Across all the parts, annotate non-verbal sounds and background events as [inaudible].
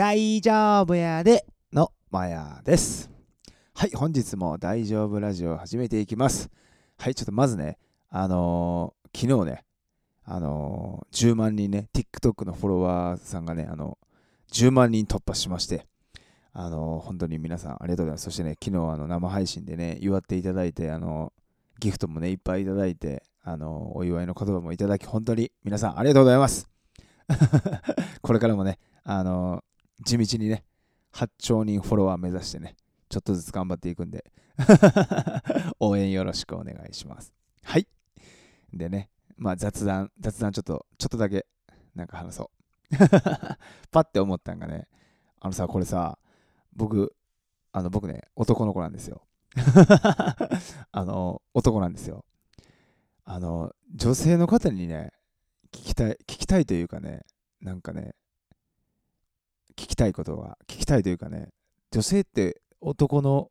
大丈夫やでのマヤです。はい、本日も大丈夫ラジオを始めていきます。はい、ちょっとまずね、あのー昨日ね、あのー10万人ね、TikTok のフォロワーさんがね、あの10万人突破しまして、あのー本当に皆さんありがとうございます。そしてね、昨日あの生配信でね、祝っていただいて、あのギフトもね、いっぱいいただいて、あのお祝いの言葉もいただき、本当に皆さんありがとうございます。[laughs] これからもね、あの地道にね、8兆人フォロワー目指してね、ちょっとずつ頑張っていくんで、[laughs] 応援よろしくお願いします。はい。でね、まあ雑談、雑談ちょっと、ちょっとだけ、なんか話そう。[laughs] パッて思ったんがね、あのさ、これさ、僕、あの僕ね、男の子なんですよ。[laughs] あの、男なんですよ。あの、女性の方にね、聞きたい、聞きたいというかね、なんかね、聞きたいことが、聞きたいというかね、女性って男の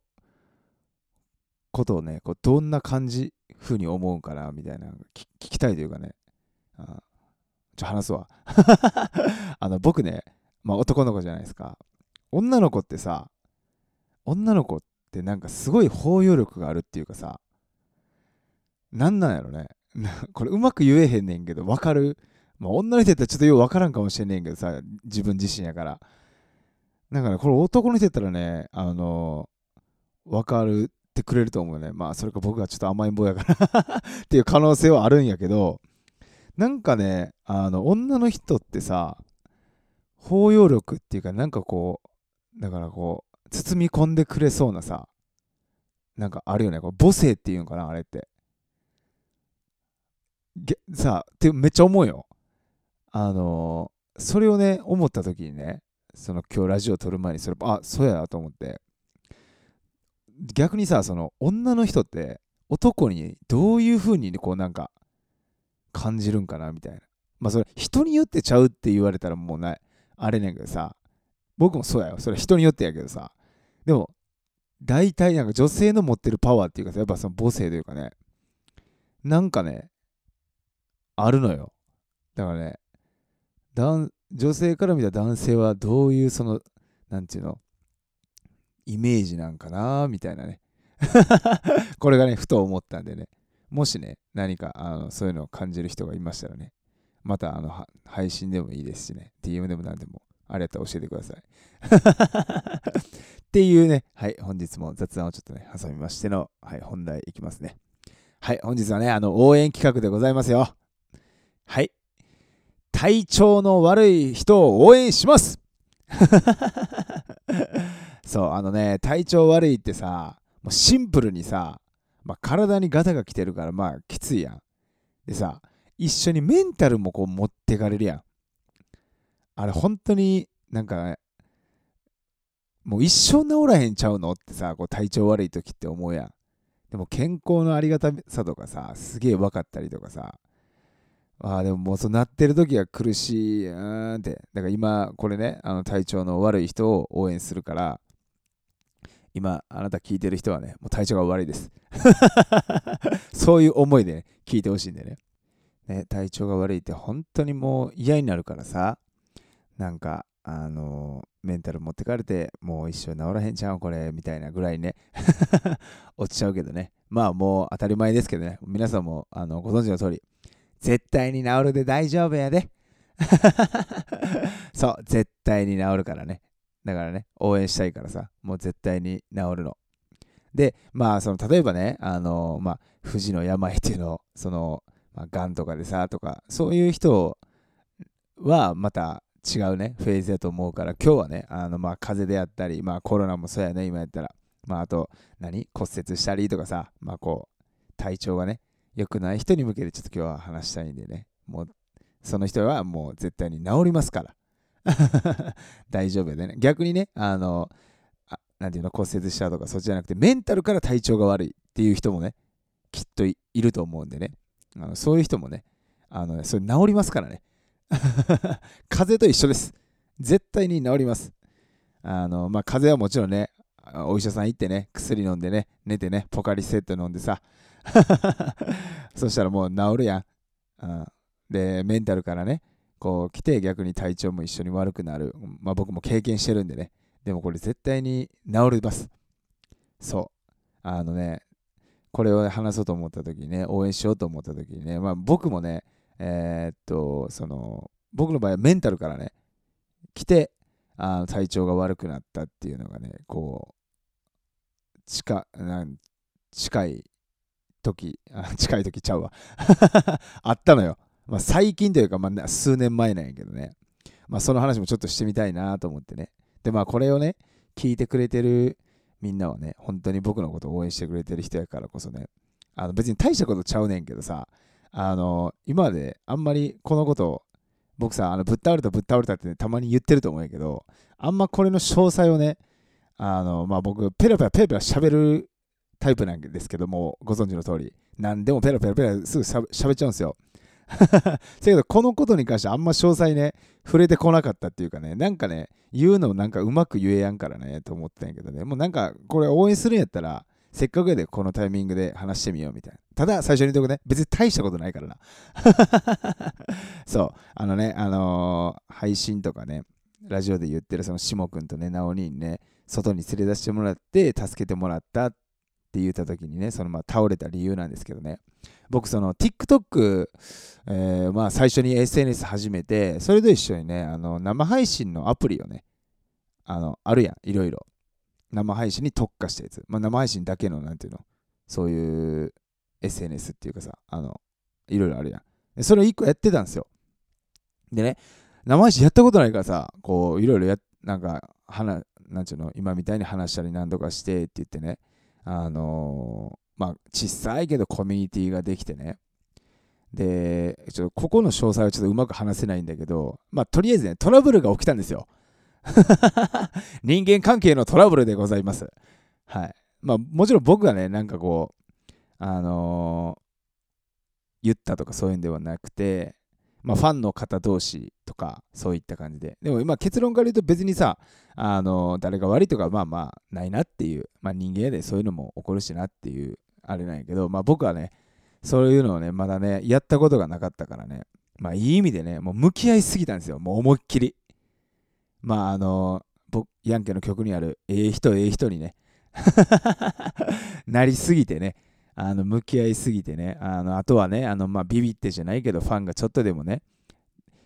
ことをね、こうどんな感じ、風に思うんかな、みたいな、聞きたいというかね、あちょ、話すわ。[laughs] あの、僕ね、まあ男の子じゃないですか。女の子ってさ、女の子ってなんかすごい包容力があるっていうかさ、なんなんやろね。[laughs] これうまく言えへんねんけど、わかる？まあ女の人やったらちょっとようわからんかもしれんねんけどさ、自分自身やから。だから、これ男の人やったらね、あのわかるってくれると思うよね。まあ、それか僕がちょっと甘えん坊やから [laughs] っていう可能性はあるんやけど、なんかね、あの、女の人ってさ、包容力っていうか、なんかこう、だからこう、包み込んでくれそうなさ、なんかあるよね。こう母性っていうんかな、あれって。さあ、ってめっちゃ思うよ。あのそれをね、思った時にね、その今日ラジオ撮る前にそれ、あ、そうやと思って。逆にさ、その女の人って男にどういう風にこうなんか感じるんかなみたいな。まあそれ人によってちゃうって言われたらもうない。あれねんけどさ、僕もそうやよ。それ人によってやけどさ。でも、大体なんか女性の持ってるパワーっていうかさ、やっぱその母性というかね、なんかね、あるのよ。だからね、女性から見た男性はどういうその、なんていうの、イメージなんかな？みたいなね。[laughs] これがね、ふと思ったんでね、もしね、何かあのそういうのを感じる人がいましたらね、またあの配信でもいいですしね、DM でも何でもあれやったら教えてください。[laughs] っていうね、はい、本日も雑談をちょっとね、挟みましての、はい、本題いきますね。はい、本日はね、あの、応援企画でございますよ。はい。体調の悪い人を応援します [laughs] そう、あのね、体調悪いってさ、もうシンプルにさ、まあ、体にガタが来てるから、まあ、きついやん。でさ、一緒にメンタルもこう持ってかれるやん。あれ、本当になんか、もう一生治らへんちゃうのってさ、こう体調悪い時って思うやん。でも健康のありがたさとかさ、すげえ分かったりとかさ、ああ、でももうそうなってる時は苦しい、うーんって。だから今、これね、あの体調の悪い人を応援するから、今、あなた聞いてる人はね、もう体調が悪いです。[laughs] そういう思いで、ね、聞いてほしいんでね。ね、体調が悪いって本当にもう嫌になるからさ、なんか、あのメンタル持ってかれて、もう一生治らへんちゃうこれ、みたいなぐらいね、[laughs] 落ちちゃうけどね。まあもう当たり前ですけどね、皆さんもあのご存知の通り、絶対に治るで大丈夫やで。[laughs] そう、絶対に治るからね。だからね、応援したいからさ、もう絶対に治るの。で、まあ、その、例えばね、あの、まあ、不治の病っていうのを、その、まあ、がんとかでさ、とか、そういう人はまた違うね、フェーズだと思うから、今日はね、あの、まあ、風邪であったり、まあ、コロナもそうやね、今やったら。まあ、あと、何骨折したりとかさ、まあ、こう、体調がね、良くない人に向けてちょっと今日は話したいんでね、もうその人はもう絶対に治りますから。[laughs] 大丈夫でね。逆にね、あの、あなんていうの、骨折したとかそっちじゃなくて、メンタルから体調が悪いっていう人もね、きっといると思うんでね。あのそういう人もね、あのそれ治りますからね。[laughs] 風邪と一緒です。絶対に治ります。あの、まあ、風邪はもちろんね、お医者さん行ってね、薬飲んでね、寝てね、ポカリセット飲んでさ、[laughs] そしたらもう治るやん。うん、で、メンタルからね、こう来て逆に体調も一緒に悪くなる。まあ僕も経験してるんでね。でもこれ絶対に治ります。そう。あのね、これを話そうと思った時にね、応援しようと思った時にね、まあ僕もね、えー、っと、その、僕の場合はメンタルからね、来て、あ体調が悪くなったっていうのがね、こう、近なん近い時、あ [laughs] 近い時ちゃうわ。[laughs] あったのよ。まあ、最近というか、まあ、数年前なんやけどね。まあ、その話もちょっとしてみたいなと思ってね。で、まあ、これをね、聞いてくれてるみんなはね、本当に僕のことを応援してくれてる人やからこそね、あの別に大したことちゃうねんけどさ、あの、今まであんまりこのことを、僕さ、あのぶっ倒れたぶっ倒れたって、ね、たまに言ってると思うんやけど、あんまこれの詳細をね、あの、まあ、僕、ペラペラペラペラ喋るタイプなんですけども、ご存知の通り、何でもペラペラペラすぐしゃべっちゃうんですよ。[laughs] だけど、このことに関してあんま詳細ね、触れてこなかったっていうかね、なんかね、言うのなんかうまく言えやんからね、と思ってんやけどね、もうなんか、これ応援するんやったら、せっかくやでこのタイミングで話してみようみたいな。ただ、最初に言うとこね、別に大したことないからな。[laughs] そう、あのね、あのー、配信とかね、ラジオで言ってるそのしもくんとね、なおにんね、外に連れ出してもらって、助けてもらったっって言った時にね、そのまあ倒れた理由なんですけどね、僕その TikTok、えー、まあ最初に SNS 始めて、それと一緒にね、あの生配信のアプリをね、あの、あるやん、いろいろ。生配信に特化したやつ。まあ生配信だけの、なんていうの、そういう SNS っていうかさ、あの、いろいろあるやん。それを1個やってたんですよ。でね、生配信やったことないからさ、こう、いろいろや、なんか、話、なんちゅうの、今みたいに話したり何とかしてって言ってね、あのーまあ、小さいけどコミュニティができてね。で、ちょっとここの詳細はちょっとうまく話せないんだけど、まあ、とりあえずね、トラブルが起きたんですよ。[laughs] 人間関係のトラブルでございます。はい。まあ、もちろん僕がね、なんかこう、あのー、言ったとかそういうんではなくて、まあ、ファンの方同士とか、そういった感じで。でも今、結論から言うと別にさ、あの、誰が悪いとか、まあまあ、ないなっていう、まあ人間でそういうのも起こるしなっていうあれなんやけど、まあ僕はね、そういうのをね、まだね、やったことがなかったからね、まあいい意味でね、もう向き合いすぎたんですよ、もう思いっきり。まああの、僕、ヤンケの曲にある、ええ人、ええ人にね、[laughs] なりすぎてね、あの向き合いすぎてね、あのあとはね、あのまあ、ビビってじゃないけど、ファンがちょっとでもね、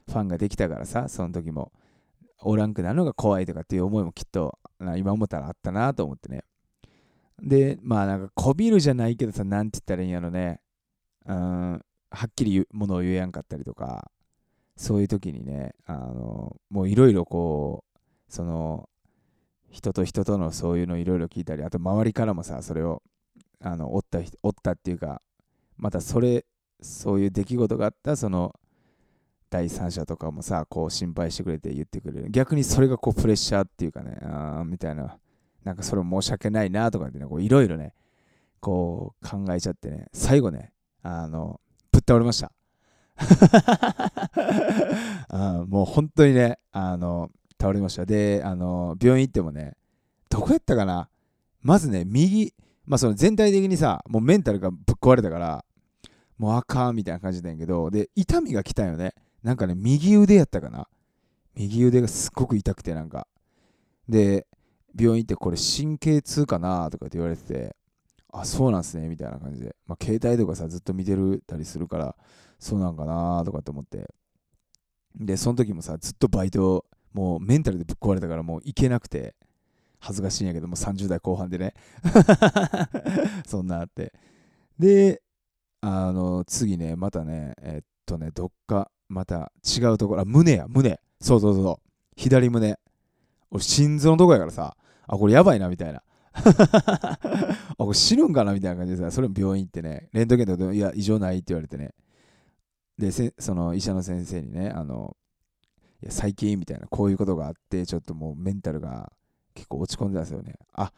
ファンができたからさ、その時も、おらんくなるのが怖いとかっていう思いもきっと、今思ったらあったなと思ってね。で、まあなんかこびるじゃないけどさ、なんて言ったらいいんやろね。うん、はっきりものを言えやんかったりとか、そういう時にね、あの、もういろいろこう、その、人と人とのそういうのいろいろ聞いたり、あと周りからもさ、それを、あの、おった、おったっていうか、またそれ、そういう出来事があった、その、第三者とかもさ、こう心配してくれて言ってくれる。逆にそれがこうプレッシャーっていうかね、あみたいななんかそれ申し訳ないなとかってね、いろいろね、こう考えちゃってね、最後ね、あの、ぶっ倒れました。[laughs] あもう本当にね、あの、倒れました。で、あの、病院行ってもね、どこやったかな？まずね、右、まあその全体的にさ、もうメンタルがぶっ壊れたから、もうあかんみたいな感じだんけど、で、痛みが来たよね。なんかね、右腕やったかな。右腕がすっごく痛くて、なんか。で、病院行ってこれ神経痛かなとかって言われてて、あ、そうなんすね、みたいな感じで。まあ、携帯とかさ、ずっと見てるたりするから、そうなんかなとかって思って。で、その時もさ、ずっとバイト、もうメンタルでぶっ壊れたからもう行けなくて、恥ずかしいんやけども、30代後半でね。[laughs] そんなあって。で、あの、次ね、またね、えっとね、どっか、また違うところ、あ、胸や、胸。そうそうそう。左胸。俺、心臓のとこやからさ、あ、これやばいな、みたいな。[laughs] あ、これ死ぬんかなみたいな感じでさ、それも病院行ってね、レントゲンとかいや、異常ないって言われてね。で、その医者の先生にね、あの、いや、最近みたいな、こういうことがあって、ちょっともうメンタルが結構落ち込んでたんですよね。あ、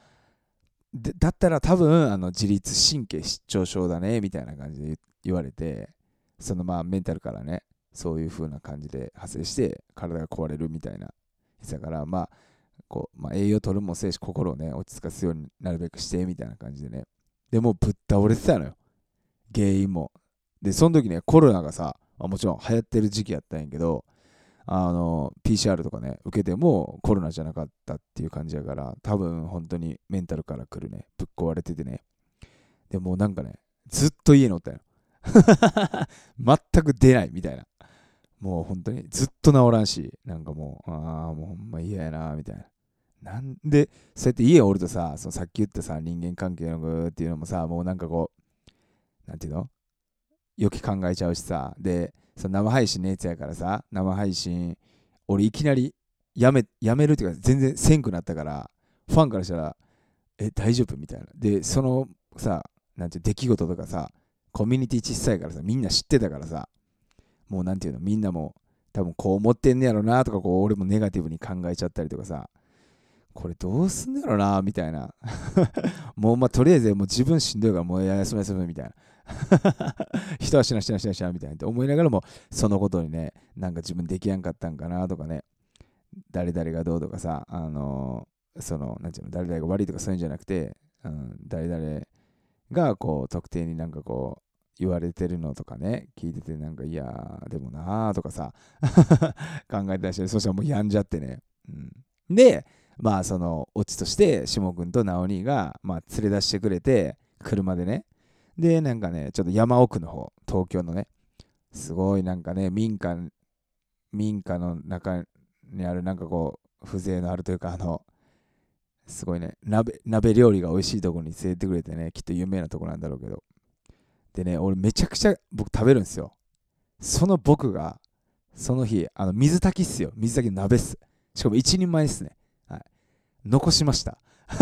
でだったら多分、あの、自律神経失調症だね、みたいな感じで言われて、そのまあメンタルからね、そういう風な感じで発生して体が壊れるみたいな。だから、まあ、こう、まあ、栄養取るもせえし、心をね、落ち着かすようになるべくして、みたいな感じでね。でもぶっ倒れてたのよ。原因も。で、その時ね、コロナがさ、まあ、もちろん流行ってる時期やったんやけど、あの PCR とかね受けてもコロナじゃなかったっていう感じやから多分本当にメンタルから来るねぶっ壊れててね。でもなんかねずっと家におったよ。[laughs] 全く出ないみたいな。もう本当にずっと治らんしなんかもうああもうほんま嫌やなみたいな。なんでそうやって家おるとさそのさっき言ったさ人間関係のグーっていうのもさもうなんかこうなんていうの？よく考えちゃうしさ。でその生配信のやつやからさ生配信俺いきなりやめやめるっていうか全然せんくなったからファンからしたらえ大丈夫？みたいな。でそのさなんていう出来事とかさコミュニティ小さいからさみんな知ってたからさもうなんていうのみんなも多分こう思ってんねやろなとかこう俺もネガティブに考えちゃったりとかさこれどうすんねやろなみたいな。[laughs] もうまあとりあえずもう自分しんどいからもう休め休めみたいな。[laughs] 人はしなしなしなしなみたいなって思いながらもそのことにねなんか自分できやんかったんかなとかね誰々がどうとかさあのそのなんていうの誰々が悪いとかそういうんじゃなくて、うん、誰々がこう特定になんかこう言われてるのとかね聞いててなんかいやでもなーとかさ [laughs] 考えたりしてそしたらもうやんじゃってね、うん、でまあそのオチとして下君と直兄がまあ連れ出してくれて車でねでなんかねちょっと山奥の方東京のねすごいなんかね民家民家の中にあるなんかこう風情のあるというかあのすごいね鍋鍋料理が美味しいところに連れてくれてねきっと有名なとこなんだろうけど。でね俺めちゃくちゃ僕食べるんですよ。その僕がその日あの水炊きっすよ。水炊き鍋っす。しかも一人前っすね。はい。残しました。[laughs]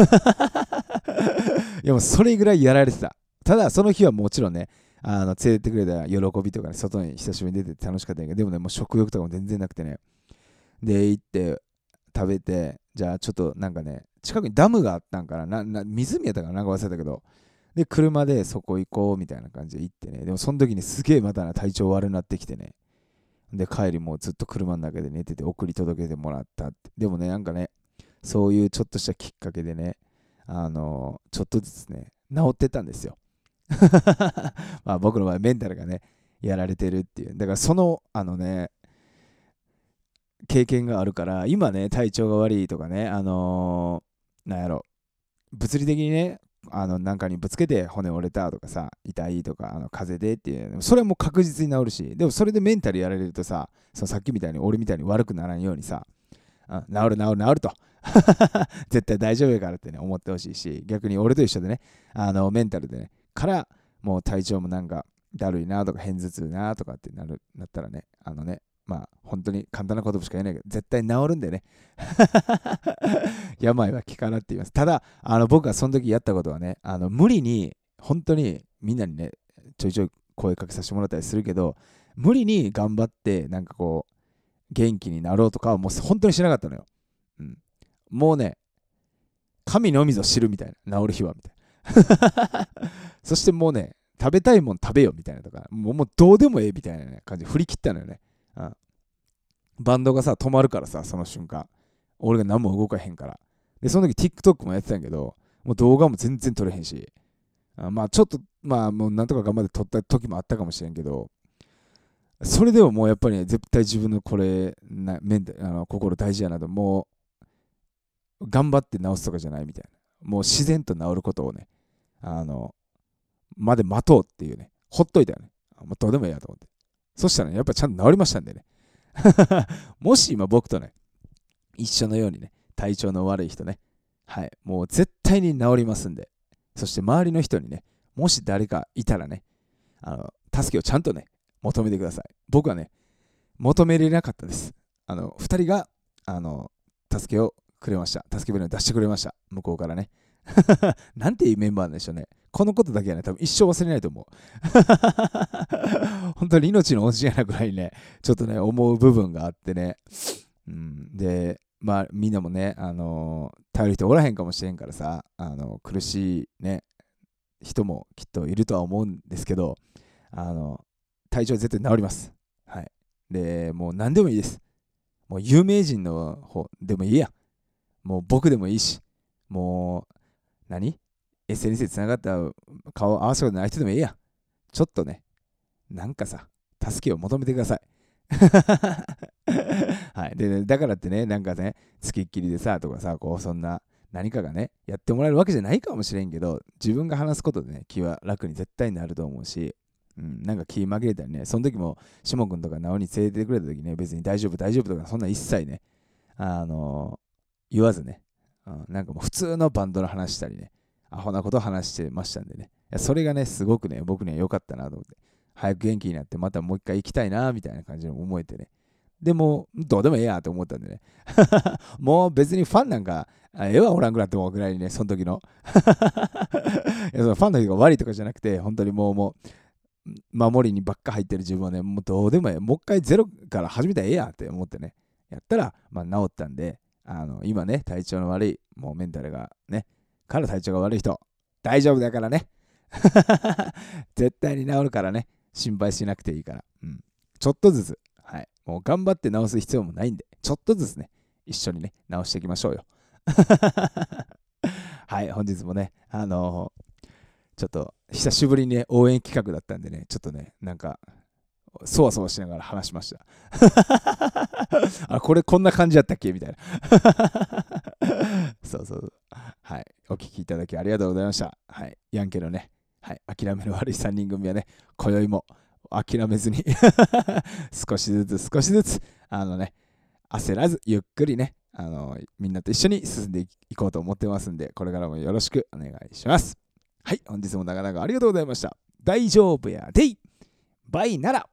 いやもうそれぐらいやられてた。ただその日はもちろんねあの連れてってくれた喜びとかね外に久しぶりに出て楽しかったんやけどでもねもう食欲とかも全然なくてね。で行って食べてじゃあちょっとなんかね近くにダムがあったんかな。な湖やったかななんか忘れたけど。で車でそこ行こうみたいな感じで行ってね。でもその時にすげえまたな体調悪くなってきてね。で帰りもうずっと車の中で寝てて送り届けてもらったって。でもねなんかねそういうちょっとしたきっかけでねあのちょっとずつね治ってたんですよ。[laughs] まあ僕の場合メンタルがねやられてるっていう。だからそのあのね経験があるから今ね体調が悪いとかねあのー、なんやろ。物理的にねあのなんかにぶつけて骨折れたとかさ痛いとかあの風邪でっていう。それはもう確実に治るし。でもそれでメンタルやられるとさそのさっきみたいに俺みたいに悪くならんようにさ治る治る治ると。[laughs] 絶対大丈夫やからってね思ってほしいし。逆に俺と一緒でねあのメンタルでねからもう体調もなんかだるいなとか偏頭痛なとかってなるなったらねあのねまあ本当に簡単なことしか言えないけど絶対治るんでね。[laughs] 病は気からって言います。ただあの僕がその時やったことはねあの無理に本当にみんなにねちょいちょい声かけさせてもらったりするけど無理に頑張ってなんかこう元気になろうとかはもう本当にしなかったのよ、うん、もうね神のみぞ知るみたいな治る日はみたいな。[laughs] そしてもうね食べたいもん食べよみたいなとかもうもうどうでもええみたいな、ね、感じで振り切ったのよね。うん、バンドがさ止まるからさその瞬間。俺が何も動かへんから。でその時 TikTok もやってたんやけどもう動画も全然撮れへんし。あまあちょっとまあもうなんとか頑張って撮った時もあったかもしれんけどそれでももうやっぱり、ね、絶対自分のこれなメンあの心大事やなともう頑張って治すとかじゃないみたいな。もう自然と治ることをねあのまで待とうっていうねほっといたよねもうどうでもいいやと思ってそしたらね、やっぱちゃんと治りましたんでね。[laughs] もし今僕とね、一緒のようにね、体調の悪い人ね、はい、もう絶対に治りますんで、そして周りの人にね、もし誰かいたらね、あの、助けをちゃんとね、求めてください。僕はね、求めれなかったです。あの、2人が、あの、助けをくれました。助け舟を出してくれました。向こうからね。[laughs] なんていうメンバーなんでしょうね。このことだけはね、多分一生忘れないと思う。[laughs] 本当に命の恩師やなぐらいね、ちょっとね、思う部分があってね。うん、で、まあ、みんなもね、あのー、頼る人おらへんかもしれんからさ、あの苦しいね、人もきっといるとは思うんですけど、あの、体調は絶対治ります。はい。で、もう何でもいいです。もう有名人の方でもいいや。もう僕でもいいし、もう、何 ?SNS でつながった顔を合わせたことない人でもいいや。ちょっとね、なんかさ、助けを求めてください。[laughs] はい。で、だからってね、なんかね、つきっきりでさ、とかさ、こう、そんな、何かがね、やってもらえるわけじゃないかもしれんけど、自分が話すことでね、気は楽に絶対になると思うし、うん、なんか気紛れたりね、その時も、しもくんとか直に連れてくれた時ね、別に大丈夫、大丈夫とか、そんな一切ね、あのー、言わずね、うん、なんかもう普通のバンドの話したりね、アホなこと話してましたんでね、それがね、すごくね、僕には良かったなと思って、早く元気になって、またもう一回行きたいな、みたいな感じで思えてね、でも、どうでもええやと思ったんでね。[laughs] もう別にファンなんか、ええわおらんくなってもぐらいにね、その時の。[laughs] いやそのファンの人が悪いとかじゃなくて、本当にもう、もう、守りにばっか入ってる自分はね、もうどうでもええ。もう一回ゼロから始めたらええやって思ってね、やったら、まあ治ったんで、あの、今ね、体調の悪い、もうメンタルがね、から体調が悪い人、大丈夫だからね。[laughs] 絶対に治るからね、心配しなくていいから。うん。ちょっとずつ、はい。もう頑張って直す必要もないんで、ちょっとずつね、一緒にね、直していきましょうよ。[laughs] はい、本日もね、あのー、ちょっと久しぶりにね、応援企画だったんでね、ちょっとね、なんか、そわそわしながら話しました。[laughs] あ、これこんな感じだったっけ？みたいな。[laughs] そうそう。はい。お聞きいただきありがとうございました。はい。ヤンケのね、はい。諦めの悪い3人組はね、今宵も諦めずに [laughs] 少しずつ少しずつ、あのね、焦らずゆっくりね、あのみんなと一緒に進んでいこうと思ってますんで、これからもよろしくお願いします。はい、本日も長々ありがとうございました。大丈夫やでいバイなら